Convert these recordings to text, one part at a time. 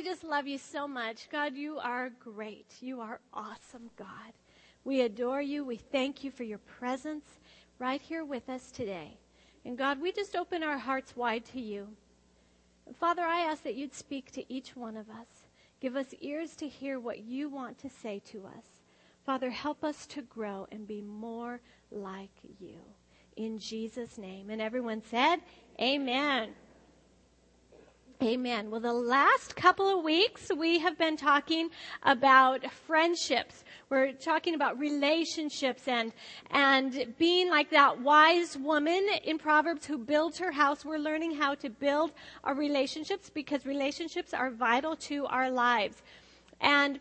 we just love you so much. God, you are great. You are awesome, God. We adore you. We thank you for your presence right here with us today. And God, we just open our hearts wide to you. Father, I ask that you'd speak to each one of us. Give us ears to hear what you want to say to us. Father, help us to grow and be more like you. In Jesus' name. And everyone said, Amen. Amen. Well, the last couple of weeks we have been talking about friendships. We're talking about relationships and, and being like that wise woman in Proverbs who builds her house. We're learning how to build our relationships because relationships are vital to our lives. And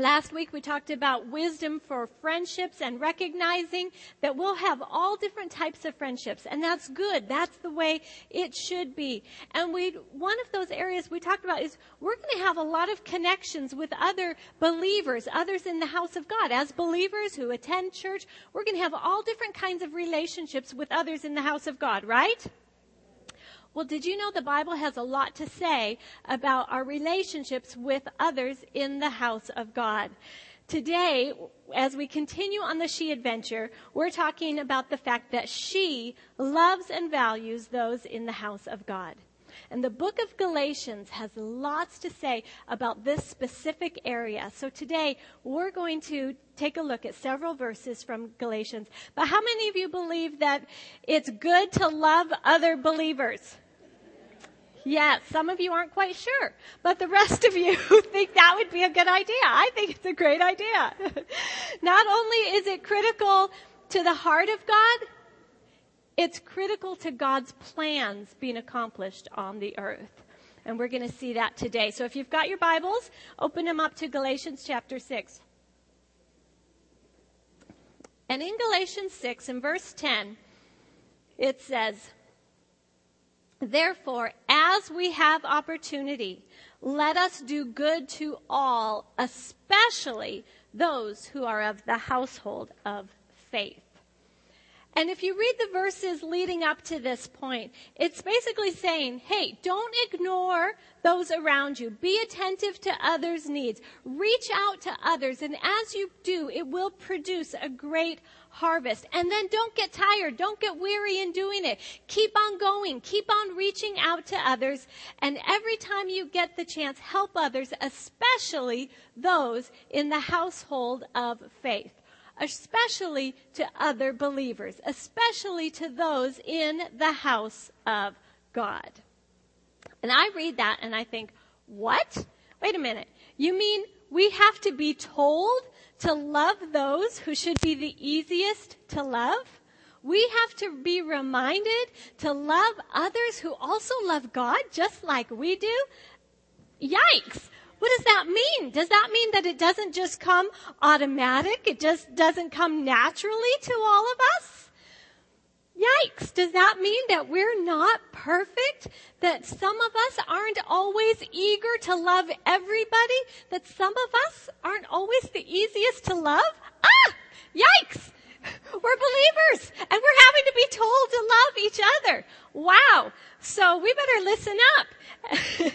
Last week we talked about wisdom for friendships and recognizing that we'll have all different types of friendships and that's good. That's the way it should be. And we, one of those areas we talked about is we're going to have a lot of connections with other believers, others in the house of God. As believers who attend church, we're going to have all different kinds of relationships with others in the house of God, right? Well, did you know the Bible has a lot to say about our relationships with others in the house of God? Today, as we continue on the she adventure, we're talking about the fact that she loves and values those in the house of God. And the book of Galatians has lots to say about this specific area. So today we're going to take a look at several verses from Galatians. But how many of you believe that it's good to love other believers? Yes, some of you aren't quite sure, but the rest of you think that would be a good idea. I think it's a great idea. Not only is it critical to the heart of God, it's critical to God's plans being accomplished on the earth. And we're going to see that today. So if you've got your Bibles, open them up to Galatians chapter 6. And in Galatians 6, in verse 10, it says, Therefore, as we have opportunity, let us do good to all, especially those who are of the household of faith. And if you read the verses leading up to this point, it's basically saying, hey, don't ignore those around you. Be attentive to others' needs. Reach out to others. And as you do, it will produce a great harvest. And then don't get tired. Don't get weary in doing it. Keep on going. Keep on reaching out to others. And every time you get the chance, help others, especially those in the household of faith especially to other believers, especially to those in the house of God. And I read that and I think, what? Wait a minute. You mean we have to be told to love those who should be the easiest to love? We have to be reminded to love others who also love God just like we do? Yikes. What does that mean? Does that mean that it doesn't just come automatic? It just doesn't come naturally to all of us? Yikes. Does that mean that we're not perfect? That some of us aren't always eager to love everybody? That some of us aren't always the easiest to love? Ah! Yikes! We're believers and we're having to be told to love each other. Wow. So we better listen up.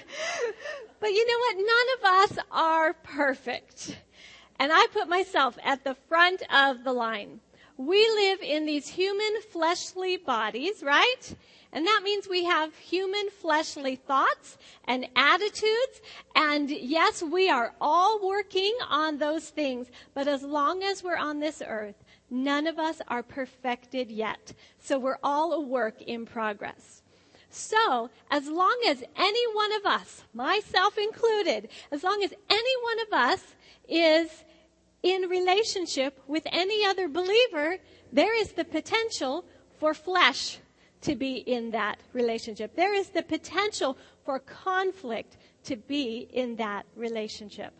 but you know what? None of us are perfect. And I put myself at the front of the line. We live in these human fleshly bodies, right? And that means we have human fleshly thoughts and attitudes. And yes, we are all working on those things. But as long as we're on this earth, none of us are perfected yet. So we're all a work in progress. So, as long as any one of us, myself included, as long as any one of us is in relationship with any other believer, there is the potential for flesh to be in that relationship. There is the potential for conflict to be in that relationship.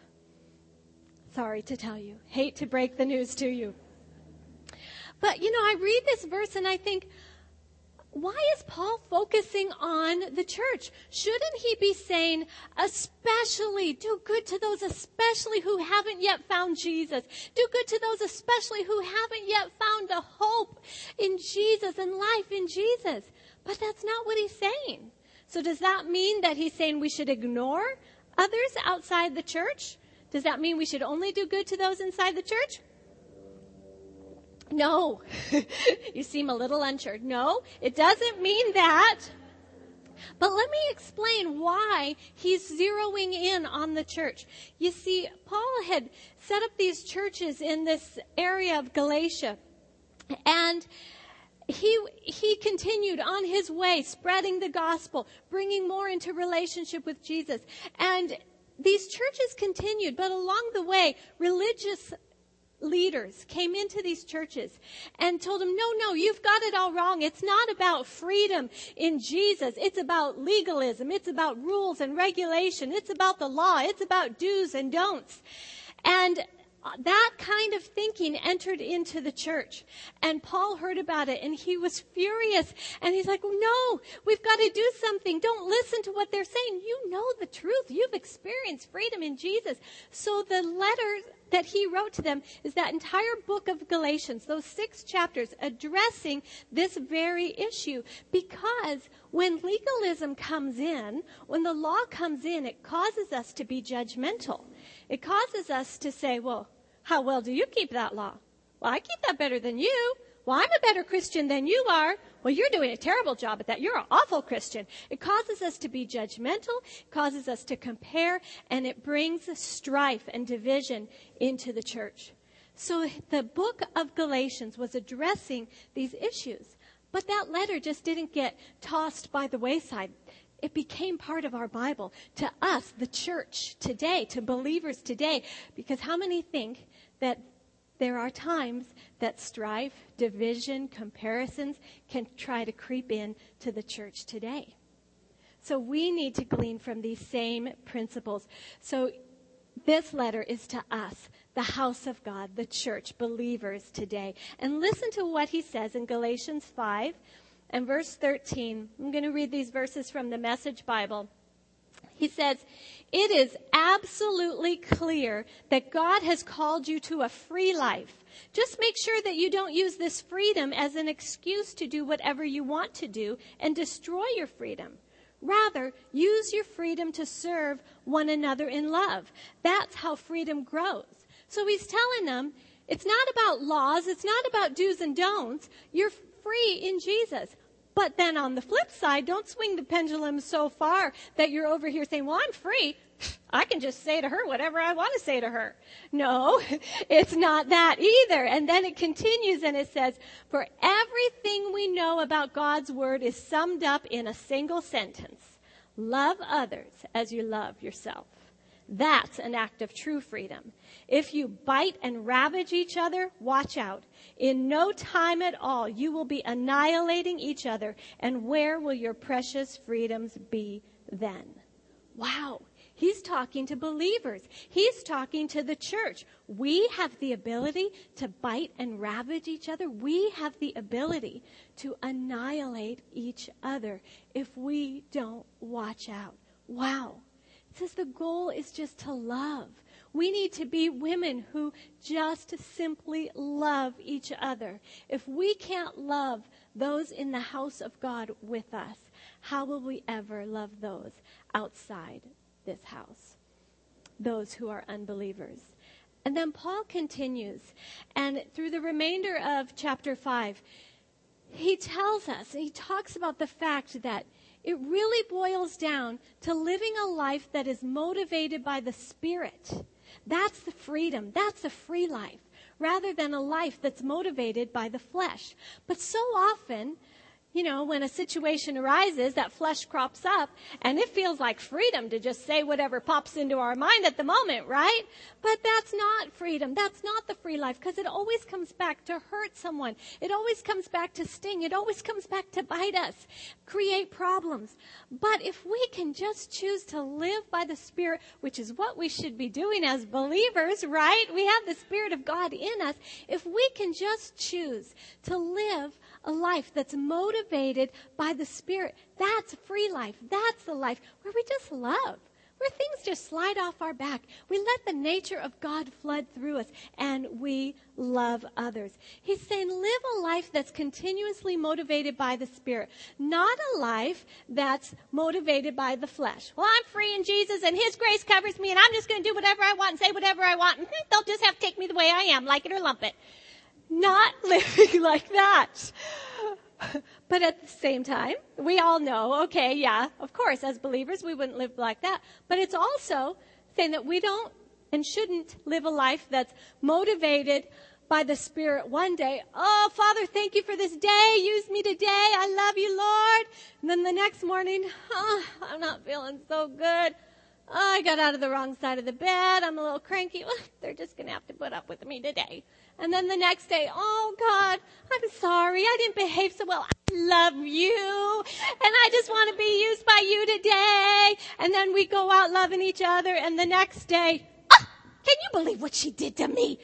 Sorry to tell you. Hate to break the news to you. But you know, I read this verse and I think, why is Paul focusing on the church? Shouldn't he be saying, especially do good to those especially who haven't yet found Jesus? Do good to those especially who haven't yet found a hope in Jesus and life in Jesus. But that's not what he's saying. So does that mean that he's saying we should ignore others outside the church, does that mean we should only do good to those inside the church? No. you seem a little unsure. No, it doesn't mean that. But let me explain why he's zeroing in on the church. You see, Paul had set up these churches in this area of Galatia. And he, he continued on his way, spreading the gospel, bringing more into relationship with Jesus. And these churches continued, but along the way, religious leaders came into these churches and told them, no, no, you've got it all wrong. It's not about freedom in Jesus. It's about legalism. It's about rules and regulation. It's about the law. It's about do's and don'ts. And that kind of thinking entered into the church. And Paul heard about it and he was furious. And he's like, no, we've got to do something. Don't listen to what they're saying. You know the truth. You've experienced freedom in Jesus. So the letter that he wrote to them is that entire book of Galatians, those six chapters addressing this very issue. Because when legalism comes in, when the law comes in, it causes us to be judgmental. It causes us to say, well, how well do you keep that law? Well, I keep that better than you. Well, I'm a better Christian than you are. Well, you're doing a terrible job at that. You're an awful Christian. It causes us to be judgmental, it causes us to compare, and it brings strife and division into the church. So the book of Galatians was addressing these issues. But that letter just didn't get tossed by the wayside. It became part of our Bible to us, the church today, to believers today. Because how many think that there are times that strife, division, comparisons can try to creep in to the church today. So we need to glean from these same principles. So this letter is to us, the house of God, the church, believers today. And listen to what he says in Galatians 5 and verse 13. I'm going to read these verses from the Message Bible. He says, It is absolutely clear that God has called you to a free life. Just make sure that you don't use this freedom as an excuse to do whatever you want to do and destroy your freedom. Rather, use your freedom to serve one another in love. That's how freedom grows. So he's telling them, it's not about laws, it's not about do's and don'ts. You're free in Jesus. But then on the flip side, don't swing the pendulum so far that you're over here saying, well, I'm free. I can just say to her whatever I want to say to her. No, it's not that either. And then it continues and it says, for everything we know about God's word is summed up in a single sentence. Love others as you love yourself. That's an act of true freedom. If you bite and ravage each other, watch out. In no time at all, you will be annihilating each other. And where will your precious freedoms be then? Wow. He's talking to believers. He's talking to the church. We have the ability to bite and ravage each other. We have the ability to annihilate each other if we don't watch out. Wow. Says the goal is just to love. We need to be women who just simply love each other. If we can't love those in the house of God with us, how will we ever love those outside this house? Those who are unbelievers. And then Paul continues, and through the remainder of chapter 5, he tells us, he talks about the fact that it really boils down to living a life that is motivated by the Spirit that's the freedom. That's a free life rather than a life that's motivated by the flesh. But so often, you know, when a situation arises, that flesh crops up and it feels like freedom to just say whatever pops into our mind at the moment, right? But that's not freedom. That's not the free life because it always comes back to hurt someone. It always comes back to sting. It always comes back to bite us, create problems. But if we can just choose to live by the Spirit, which is what we should be doing as believers, right? We have the Spirit of God in us. If we can just choose to live a life that's motivated by the Spirit. That's free life. That's the life where we just love. Where things just slide off our back. We let the nature of God flood through us and we love others. He's saying live a life that's continuously motivated by the Spirit, not a life that's motivated by the flesh. Well, I'm free in Jesus and His grace covers me and I'm just going to do whatever I want and say whatever I want and they'll just have to take me the way I am, like it or lump it. Not living like that. but at the same time, we all know, okay, yeah, of course, as believers, we wouldn't live like that. But it's also saying that we don't and shouldn't live a life that's motivated by the Spirit one day. Oh, Father, thank you for this day. Use me today. I love you, Lord. And then the next morning, oh, I'm not feeling so good. Oh, I got out of the wrong side of the bed. I'm a little cranky. They're just going to have to put up with me today. And then the next day, oh God, I'm sorry. I didn't behave so well. I love you. And I just want to be used by you today. And then we go out loving each other. And the next day, ah, can you believe what she did to me?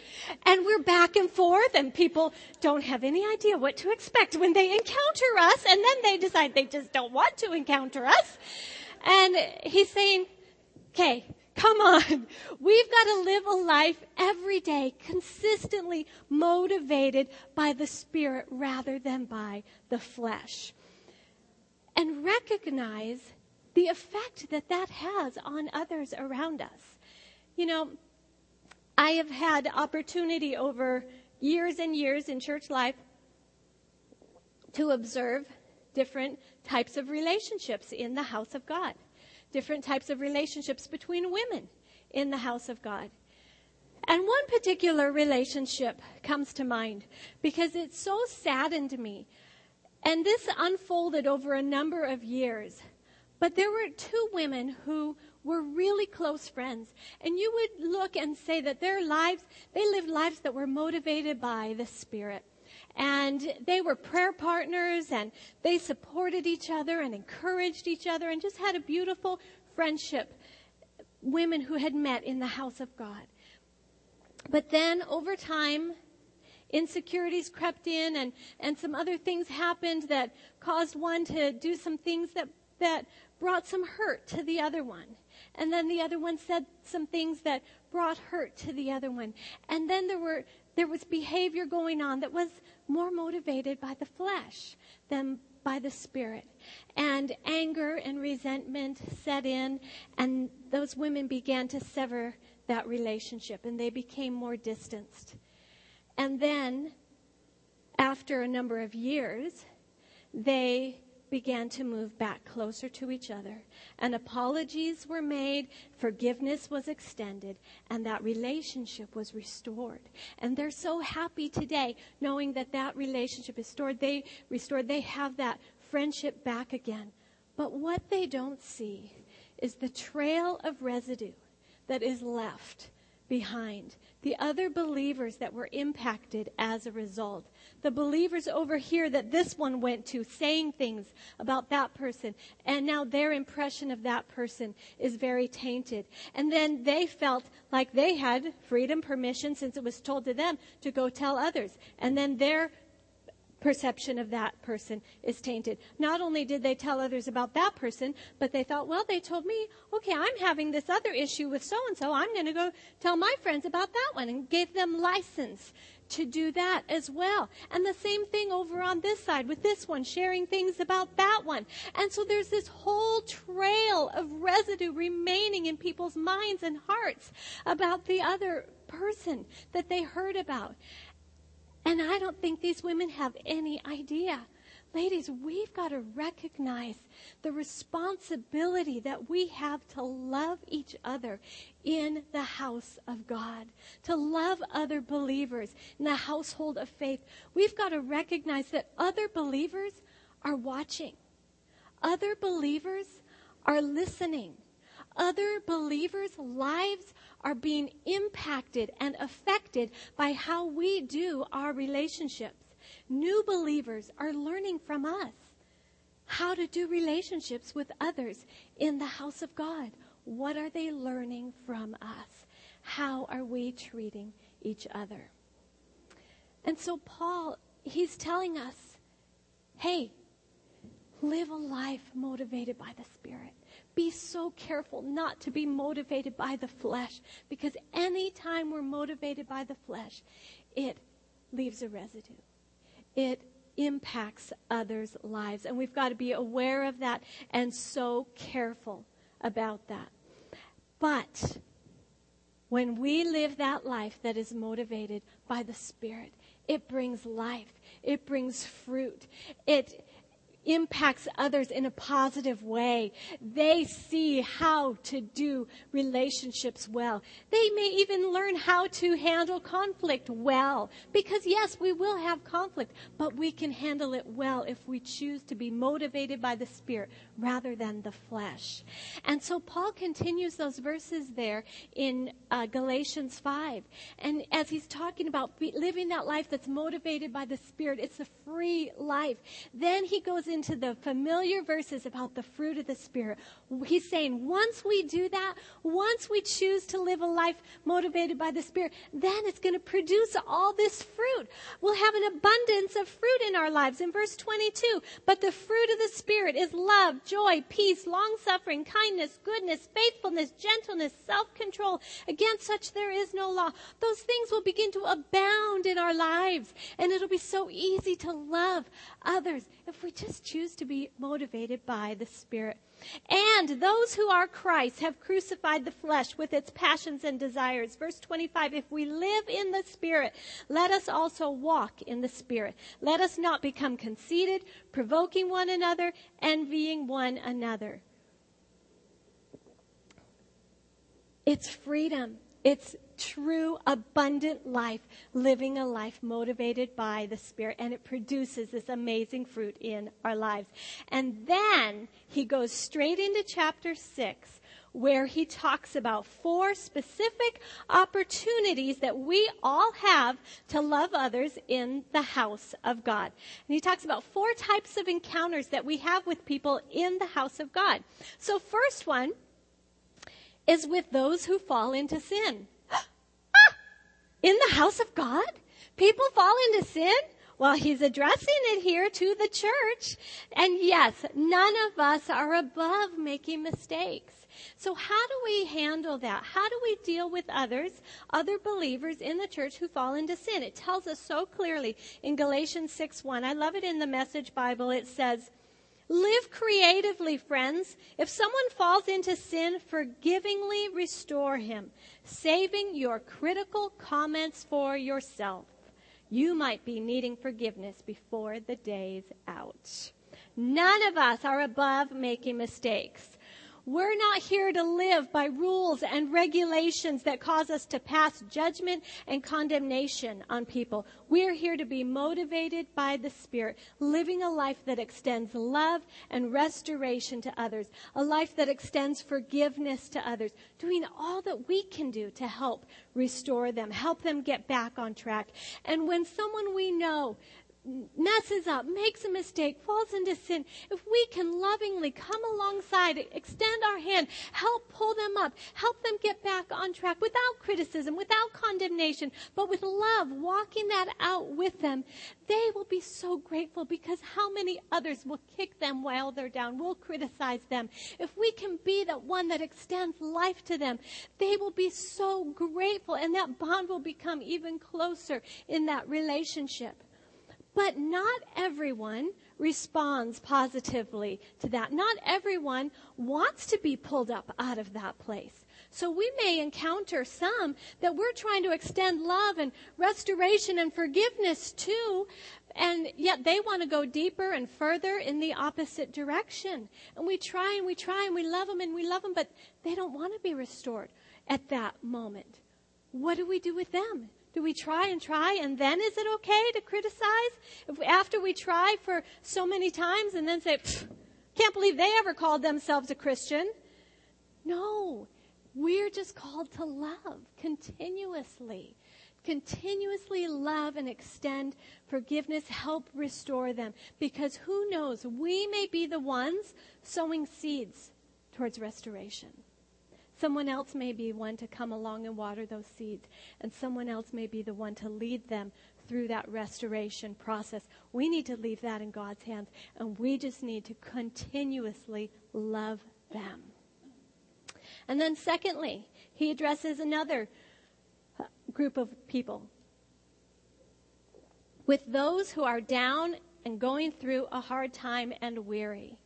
And we're back and forth and people don't have any idea what to expect when they encounter us. And then they decide they just don't want to encounter us. And he's saying, okay, Come on. We've got to live a life every day consistently motivated by the Spirit rather than by the flesh. And recognize the effect that that has on others around us. You know, I have had opportunity over years and years in church life to observe different types of relationships in the house of God different types of relationships between women in the house of God. And one particular relationship comes to mind because it so saddened me. And this unfolded over a number of years. But there were two women who were really close friends. And you would look and say that their lives, they lived lives that were motivated by the Spirit. And they were prayer partners and they supported each other and encouraged each other and just had a beautiful friendship. Women who had met in the house of God. But then over time, insecurities crept in and, and some other things happened that caused one to do some things that, that brought some hurt to the other one. And then the other one said some things that brought hurt to the other one. And then there were there was behavior going on that was more motivated by the flesh than by the spirit. And anger and resentment set in, and those women began to sever that relationship, and they became more distanced. And then, after a number of years, they began to move back closer to each other. And apologies were made, forgiveness was extended, and that relationship was restored. And they're so happy today knowing that that relationship is restored. They restored. They have that friendship back again. But what they don't see is the trail of residue that is left behind, the other believers that were impacted as a result, the believers over here that this one went to saying things about that person, and now their impression of that person is very tainted. And then they felt like they had freedom, permission, since it was told to them to go tell others. And then their perception of that person is tainted. Not only did they tell others about that person, but they thought, well, they told me, okay, I'm having this other issue with so and so. I'm going to go tell my friends about that one and gave them license to do that as well. And the same thing over on this side with this one, sharing things about that one. And so there's this whole trail of residue remaining in people's minds and hearts about the other person that they heard about. And I don't think these women have any idea. Ladies, we've got to recognize the responsibility that we have to love each other in the house of God, to love other believers in the household of faith. We've got to recognize that other believers are watching, other believers are listening. Other believers' lives are being impacted and affected by how we do our relationships. New believers are learning from us how to do relationships with others in the house of God. What are they learning from us? How are we treating each other? And so, Paul, he's telling us hey, live a life motivated by the Spirit. Be so careful not to be motivated by the flesh because anytime we're motivated by the flesh, it leaves a residue. It impacts others' lives. And we've got to be aware of that and so careful about that. But when we live that life that is motivated by the Spirit, it brings life. It brings fruit. It impacts others in a positive way. They see how to do relationships well. They may even learn how to handle conflict well. Because yes, we will have conflict, but we can handle it well if we choose to be motivated by the Spirit rather than the flesh. And so Paul continues those verses there in uh, Galatians 5. And as he's talking about living that life that's motivated by the Spirit, it's a free life. Then he goes into the familiar verses about the fruit of the Spirit. He's saying once we do that, once we choose to live a life motivated by the Spirit, then it's going to produce all this fruit. We'll have an abundance of fruit in our lives. In verse 22, but the fruit of the Spirit is love, joy, peace, long suffering, kindness, goodness, faithfulness, gentleness, self control. Against such there is no law. Those things will begin to abound in our lives, and it'll be so easy to love others if we just choose to be motivated by the Spirit. And those who are Christ have crucified the flesh with its passions and desires. Verse 25, if we live in the Spirit, let us also walk in the Spirit. Let us not become conceited, provoking one another, envying one another. It's freedom. It's true, abundant life, living a life motivated by the Spirit, and it produces this amazing fruit in our lives. And then he goes straight into chapter 6, where he talks about four specific opportunities that we all have to love others in the house of God. And he talks about four types of encounters that we have with people in the house of God. So, first one is with those who fall into sin in the house of God? People fall into sin? Well, he's addressing it here to the church. And yes, none of us are above making mistakes. So how do we handle that? How do we deal with others, other believers in the church who fall into sin? It tells us so clearly in Galatians 6 1. I love it in the Message Bible. It says, Live creatively, friends. If someone falls into sin, forgivingly restore him, saving your critical comments for yourself. You might be needing forgiveness before the day's out. None of us are above making mistakes. We're not here to live by rules and regulations that cause us to pass judgment and condemnation on people. We're here to be motivated by the Spirit, living a life that extends love and restoration to others, a life that extends forgiveness to others, doing all that we can do to help restore them, help them get back on track. And when someone we know messes up, makes a mistake, falls into sin, if we can lovingly come alongside, extend our hand, help pull them up, help them get back on track without criticism, without condemnation, but with love, walking that out with them, they will be so grateful because how many others will kick them while they're down, will criticize them. If we can be that one that extends life to them, they will be so grateful and that bond will become even closer in that relationship. But not everyone responds positively to that. Not everyone wants to be pulled up out of that place. So we may encounter some that we're trying to extend love and restoration and forgiveness to, and yet they want to go deeper and further in the opposite direction. And we try and we try and we love them and we love them, but they don't want to be restored at that moment. What do we do with them? Do we try and try and then is it okay to criticize? If after we try for so many times and then say, can't believe they ever called themselves a Christian. No, we're just called to love continuously. Continuously love and extend forgiveness, help restore them. Because who knows, we may be the ones sowing seeds towards restoration. Someone else may be one to come along and water those seeds, and someone else may be the one to lead them through that restoration process. We need to leave that in God's hands, and we just need to continuously love them. And then, secondly, he addresses another uh, group of people. With those who are down and going through a hard time and weary.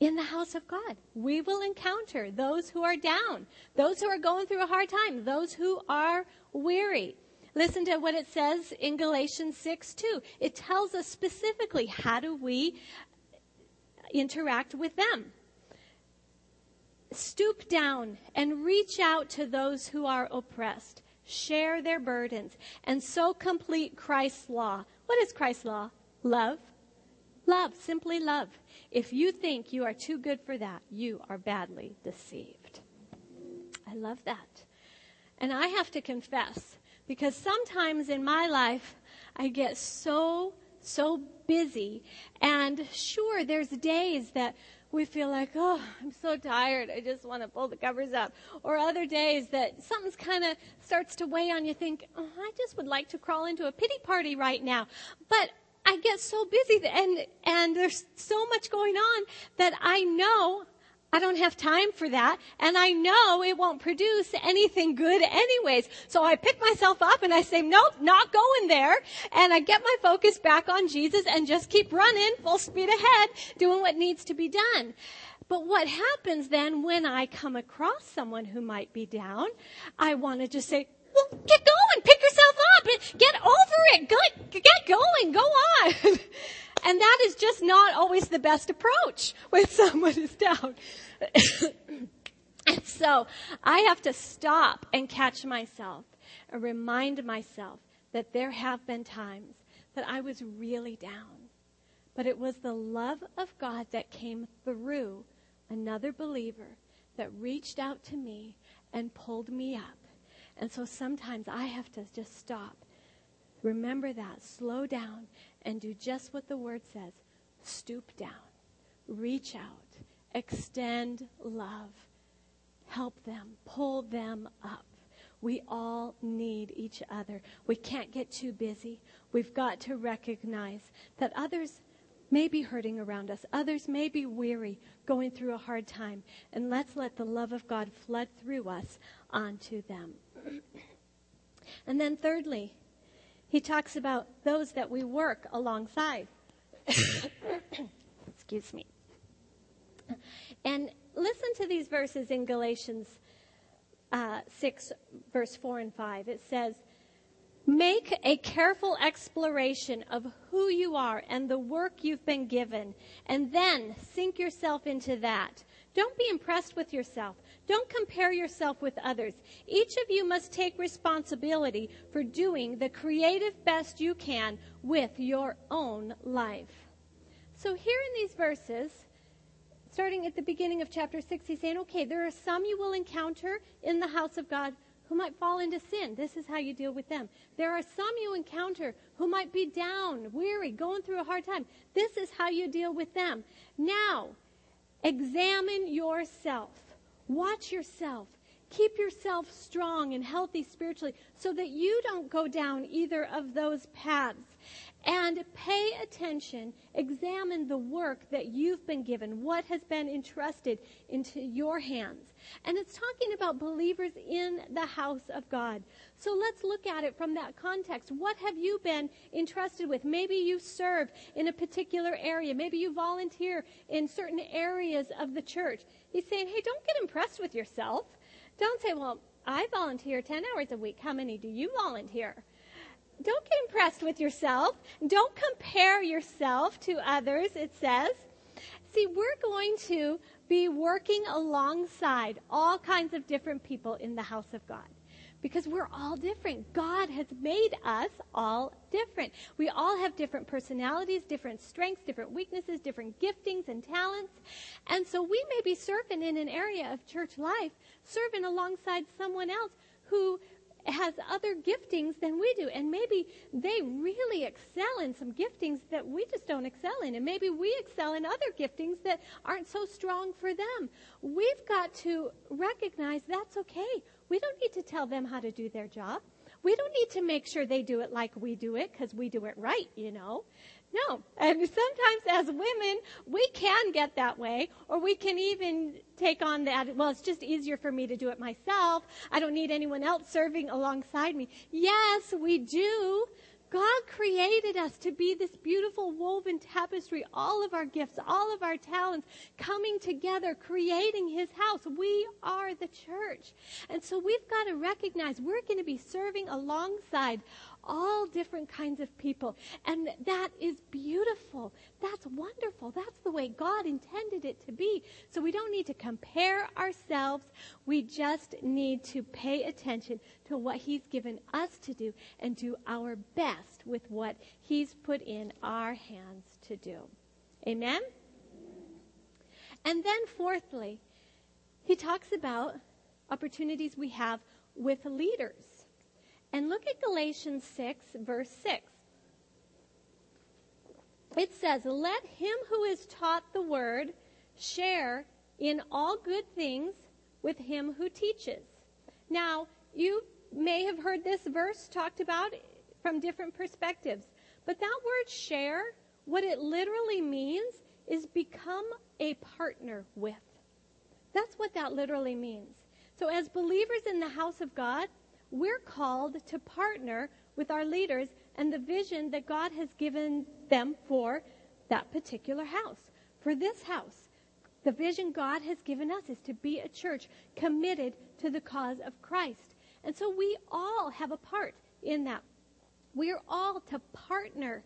In the house of God, we will encounter those who are down, those who are going through a hard time, those who are weary. Listen to what it says in Galatians 6 2. It tells us specifically how do we interact with them. Stoop down and reach out to those who are oppressed. Share their burdens and so complete Christ's law. What is Christ's law? Love. Love, simply love. If you think you are too good for that, you are badly deceived. I love that. And I have to confess, because sometimes in my life, I get so, so busy. And sure, there's days that we feel like, oh, I'm so tired. I just want to pull the covers up. Or other days that something's kind of starts to weigh on you. Think, oh, I just would like to crawl into a pity party right now. But I get so busy and, and there's so much going on that I know I don't have time for that. And I know it won't produce anything good anyways. So I pick myself up and I say, nope, not going there. And I get my focus back on Jesus and just keep running full speed ahead, doing what needs to be done. But what happens then when I come across someone who might be down, I want to just say, well, get going, pick yourself up, get over it, get, get going, go on. and that is just not always the best approach when someone is down. and so I have to stop and catch myself and remind myself that there have been times that I was really down. But it was the love of God that came through another believer that reached out to me and pulled me up. And so sometimes I have to just stop. Remember that. Slow down and do just what the word says. Stoop down. Reach out. Extend love. Help them. Pull them up. We all need each other. We can't get too busy. We've got to recognize that others may be hurting around us. Others may be weary, going through a hard time. And let's let the love of God flood through us onto them. And then, thirdly, he talks about those that we work alongside. Excuse me. And listen to these verses in Galatians uh, 6, verse 4 and 5. It says, Make a careful exploration of who you are and the work you've been given, and then sink yourself into that. Don't be impressed with yourself. Don't compare yourself with others. Each of you must take responsibility for doing the creative best you can with your own life. So, here in these verses, starting at the beginning of chapter 6, he's saying, okay, there are some you will encounter in the house of God who might fall into sin. This is how you deal with them. There are some you encounter who might be down, weary, going through a hard time. This is how you deal with them. Now, examine yourself. Watch yourself. Keep yourself strong and healthy spiritually so that you don't go down either of those paths. And pay attention, examine the work that you've been given, what has been entrusted into your hands. And it's talking about believers in the house of God. So let's look at it from that context. What have you been entrusted with? Maybe you serve in a particular area. Maybe you volunteer in certain areas of the church. He's saying, hey, don't get impressed with yourself. Don't say, well, I volunteer 10 hours a week. How many do you volunteer? Don't get impressed with yourself. Don't compare yourself to others, it says. See, we're going to be working alongside all kinds of different people in the house of God because we're all different. God has made us all different. We all have different personalities, different strengths, different weaknesses, different giftings and talents. And so we may be serving in an area of church life, serving alongside someone else who has other giftings than we do. And maybe they really excel in some giftings that we just don't excel in. And maybe we excel in other giftings that aren't so strong for them. We've got to recognize that's okay. We don't need to tell them how to do their job. We don't need to make sure they do it like we do it because we do it right, you know. No. And sometimes as women, we can get that way, or we can even take on that, well, it's just easier for me to do it myself. I don't need anyone else serving alongside me. Yes, we do. God created us to be this beautiful woven tapestry, all of our gifts, all of our talents coming together, creating His house. We are the church. And so we've got to recognize we're going to be serving alongside all different kinds of people. And that is beautiful. That's wonderful. That's the way God intended it to be. So we don't need to compare ourselves. We just need to pay attention to what He's given us to do and do our best with what He's put in our hands to do. Amen? And then, fourthly, he talks about opportunities we have with leaders. And look at Galatians 6, verse 6. It says, Let him who is taught the word share in all good things with him who teaches. Now, you may have heard this verse talked about from different perspectives, but that word share, what it literally means is become a partner with. That's what that literally means. So, as believers in the house of God, we're called to partner with our leaders and the vision that God has given them for that particular house, for this house. The vision God has given us is to be a church committed to the cause of Christ. And so we all have a part in that. We're all to partner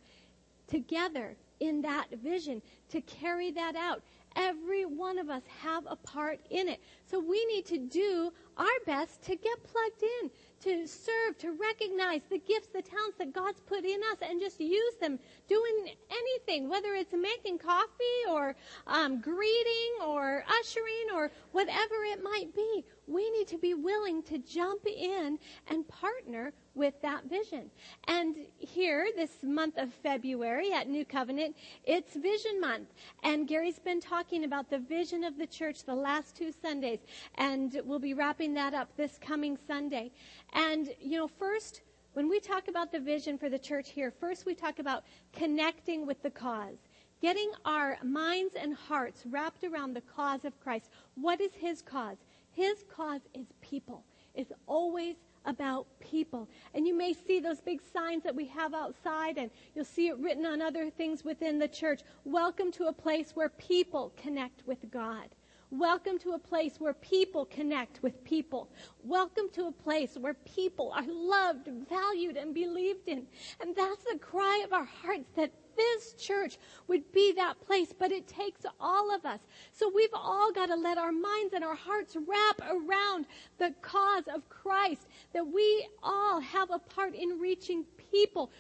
together in that vision to carry that out. Every one of us have a part in it. So we need to do our best to get plugged in, to serve, to recognize the gifts, the talents that God's put in us, and just use them doing anything, whether it's making coffee or um, greeting or ushering or whatever it might be. We need to be willing to jump in and partner with that vision. And here, this month of February at New Covenant, it's Vision Month. And Gary's been talking about the vision of the church the last two Sundays. And we'll be wrapping that up this coming Sunday. And, you know, first, when we talk about the vision for the church here, first we talk about connecting with the cause. Getting our minds and hearts wrapped around the cause of Christ. What is his cause? His cause is people. It's always about people. And you may see those big signs that we have outside, and you'll see it written on other things within the church. Welcome to a place where people connect with God. Welcome to a place where people connect with people. Welcome to a place where people are loved, valued, and believed in. And that's the cry of our hearts that this church would be that place, but it takes all of us. So we've all got to let our minds and our hearts wrap around the cause of Christ, that we all have a part in reaching people.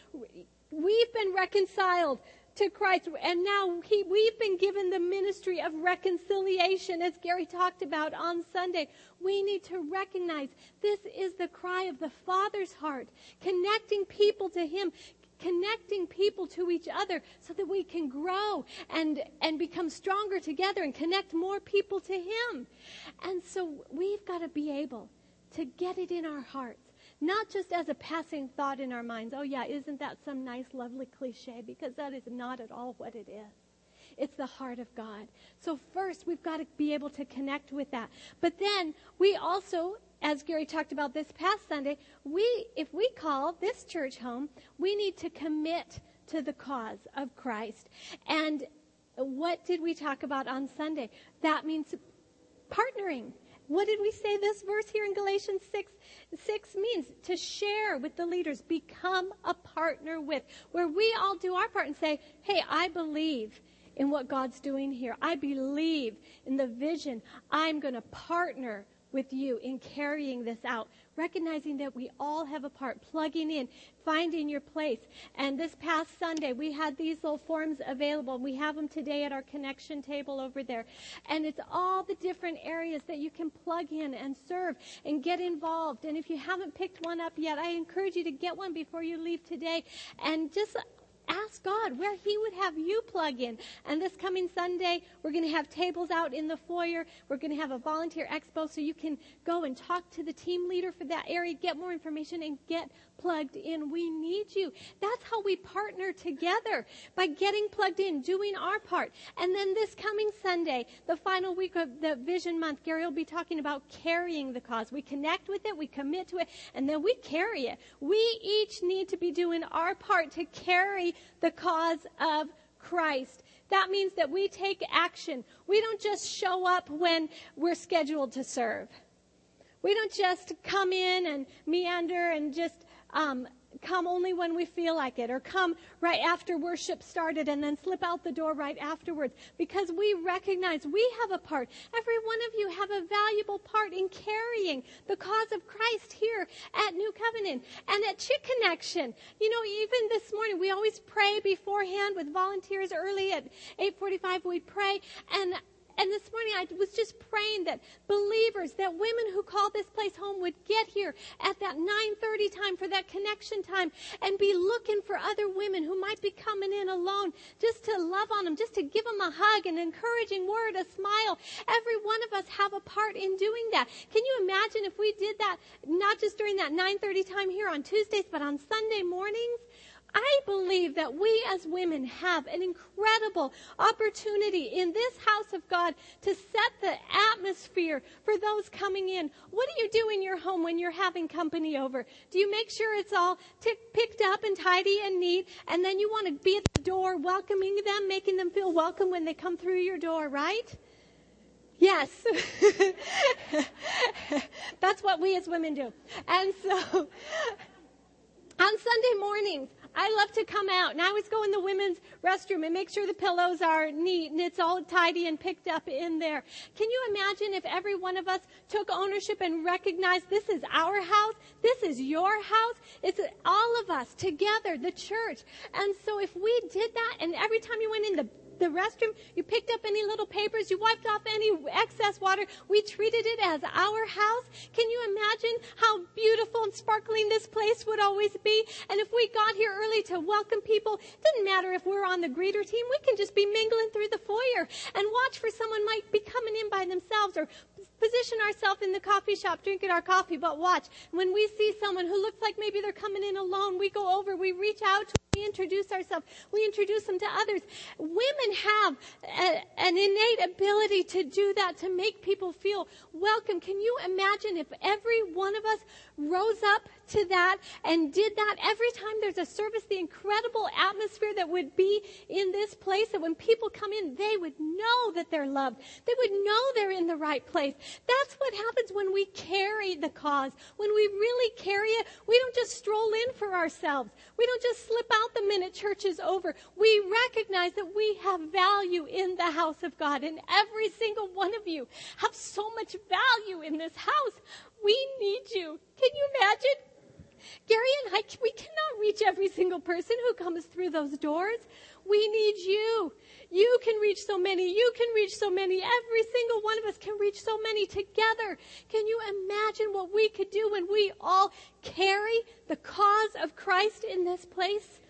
We've been reconciled to Christ. And now he, we've been given the ministry of reconciliation, as Gary talked about on Sunday. We need to recognize this is the cry of the Father's heart, connecting people to Him, connecting people to each other so that we can grow and, and become stronger together and connect more people to Him. And so we've got to be able to get it in our hearts not just as a passing thought in our minds, oh, yeah, isn't that some nice, lovely cliche? Because that is not at all what it is. It's the heart of God. So, first, we've got to be able to connect with that. But then, we also, as Gary talked about this past Sunday, we, if we call this church home, we need to commit to the cause of Christ. And what did we talk about on Sunday? That means partnering. What did we say this verse here in Galatians 6, 6 means? To share with the leaders, become a partner with, where we all do our part and say, hey, I believe in what God's doing here. I believe in the vision. I'm going to partner with you in carrying this out, recognizing that we all have a part, plugging in, finding your place. And this past Sunday, we had these little forms available. We have them today at our connection table over there. And it's all the different areas that you can plug in and serve and get involved. And if you haven't picked one up yet, I encourage you to get one before you leave today and just ask God where He would have you plug in. And this coming Sunday, we're going to have tables out in the foyer. We're going to have a volunteer expo so you can go and talk to the team leader for that area, get more information, and get plugged in. We need you. That's how we partner together by getting plugged in, doing our part. And then this coming Sunday, the final week of the Vision Month, Gary will be talking about carrying the cause. We connect with it, we commit to it, and then we carry it. We each need to be doing our part to carry the cause of Christ. That means that we take action. We don't just show up when we're scheduled to serve. We don't just come in and meander and just um, come only when we feel like it, or come right after worship started and then slip out the door right afterwards, because we recognize we have a part. Every one of you have a valuable part in carrying the cause of Christ here at New Covenant and at Chick Connection. You know, even this morning, we always pray beforehand with volunteers early at 8:45. We pray, and and this morning I was just praying that believers, that women who call this place home would get here at that 9:30 time for that connection time and be looking for other women who might be coming in alone just to love on them, just to give them a hug, an encouraging word, a smile. Every one of us have a part in doing that. Can you imagine if we did that not just during that 9:30 time here on Tuesdays but on Sunday mornings? I believe that we as women have an incredible opportunity in this house of God to set the atmosphere for those coming in. What do you do in your home when you're having company over? Do you make sure it's all t- picked up and tidy and neat? And then you want to be at the door welcoming them, making them feel welcome when they come through your door, right? Yes. That's what we as women do. And so, on Sunday mornings, I love to come out and I always go in the women's restroom and make sure the pillows are neat and it's all tidy and picked up in there. Can you imagine if every one of us took ownership and recognized this is our house, this is your house, it's all of us together, the church. And so if we did that and every time you went in the the restroom, you picked up any little papers, you wiped off any excess water. We treated it as our house. Can you imagine how beautiful and sparkling this place would always be? And if we got here early to welcome people, didn't matter if we're on the greeter team, we can just be mingling through the foyer and watch for someone might be coming in by themselves or position ourselves in the coffee shop drinking our coffee, but watch. When we see someone who looks like maybe they're coming in alone, we go over, we reach out to we introduce ourselves. We introduce them to others. Women have a, an innate ability to do that, to make people feel welcome. Can you imagine if every one of us rose up to that and did that every time there's a service, the incredible atmosphere that would be in this place, that when people come in, they would know that they're loved. They would know they're in the right place. That's what happens when we carry the cause. When we really carry it, we don't just stroll in for ourselves. We don't just slip out the minute church is over. We recognize that we have value in the house of God, and every single one of you have so much value in this house. We need you. Can you imagine? Gary and I, we cannot reach every single person who comes through those doors. We need you. You can reach so many. You can reach so many. Every single one of us can reach so many together. Can you imagine what we could do when we all carry the cause of Christ in this place?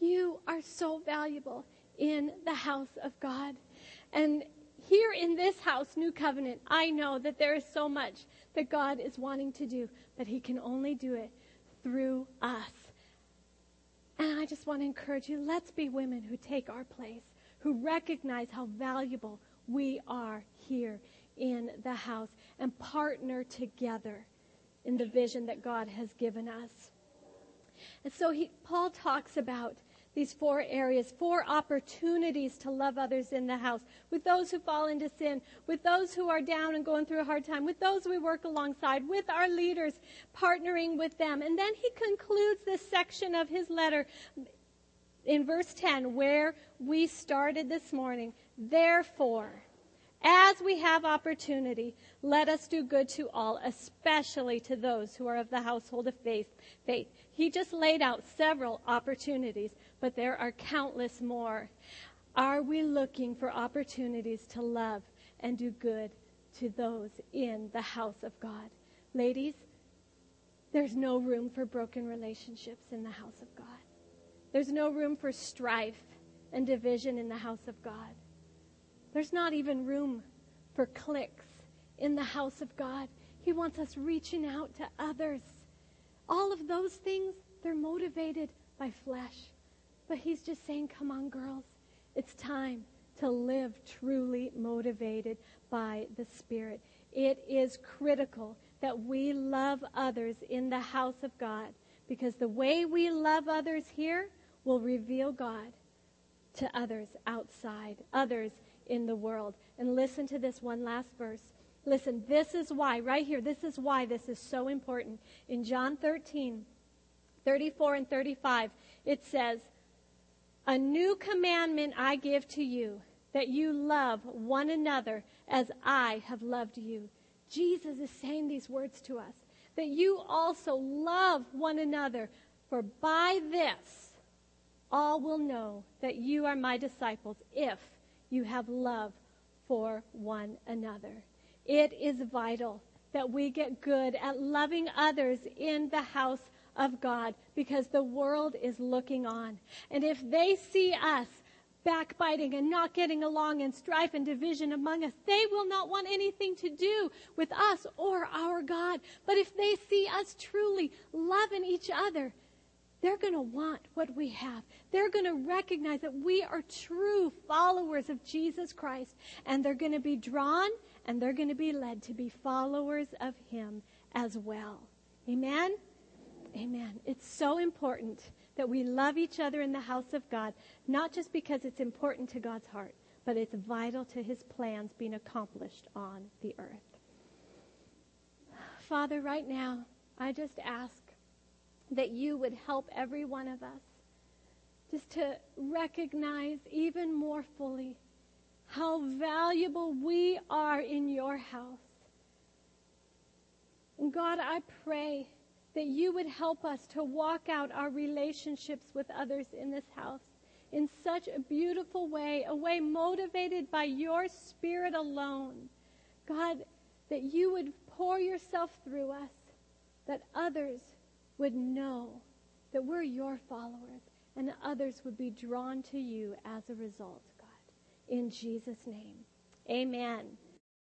You are so valuable in the house of God. And here in this house, New Covenant, I know that there is so much that God is wanting to do, but He can only do it through us. And I just want to encourage you let's be women who take our place, who recognize how valuable we are here in the house, and partner together in the vision that God has given us. And so he, Paul talks about these four areas, four opportunities to love others in the house, with those who fall into sin, with those who are down and going through a hard time, with those we work alongside, with our leaders, partnering with them. And then he concludes this section of his letter in verse 10, where we started this morning. Therefore, as we have opportunity, let us do good to all, especially to those who are of the household of faith. faith. He just laid out several opportunities but there are countless more. Are we looking for opportunities to love and do good to those in the house of God. Ladies, there's no room for broken relationships in the house of God. There's no room for strife and division in the house of God. There's not even room for cliques in the house of God. He wants us reaching out to others. All of those things, they're motivated by flesh. But he's just saying, come on, girls. It's time to live truly motivated by the Spirit. It is critical that we love others in the house of God because the way we love others here will reveal God to others outside, others in the world. And listen to this one last verse. Listen, this is why, right here, this is why this is so important. In John 13, 34 and 35, it says, A new commandment I give to you, that you love one another as I have loved you. Jesus is saying these words to us, that you also love one another, for by this all will know that you are my disciples if you have love for one another. It is vital that we get good at loving others in the house of God because the world is looking on. And if they see us backbiting and not getting along and strife and division among us, they will not want anything to do with us or our God. But if they see us truly loving each other, they're going to want what we have. They're going to recognize that we are true followers of Jesus Christ, and they're going to be drawn and they're going to be led to be followers of Him as well. Amen? Amen. It's so important that we love each other in the house of God, not just because it's important to God's heart, but it's vital to His plans being accomplished on the earth. Father, right now, I just ask that you would help every one of us just to recognize even more fully how valuable we are in your house. And God, I pray that you would help us to walk out our relationships with others in this house in such a beautiful way, a way motivated by your Spirit alone. God, that you would pour yourself through us, that others would know that we're your followers and others would be drawn to you as a result, God. In Jesus' name, amen.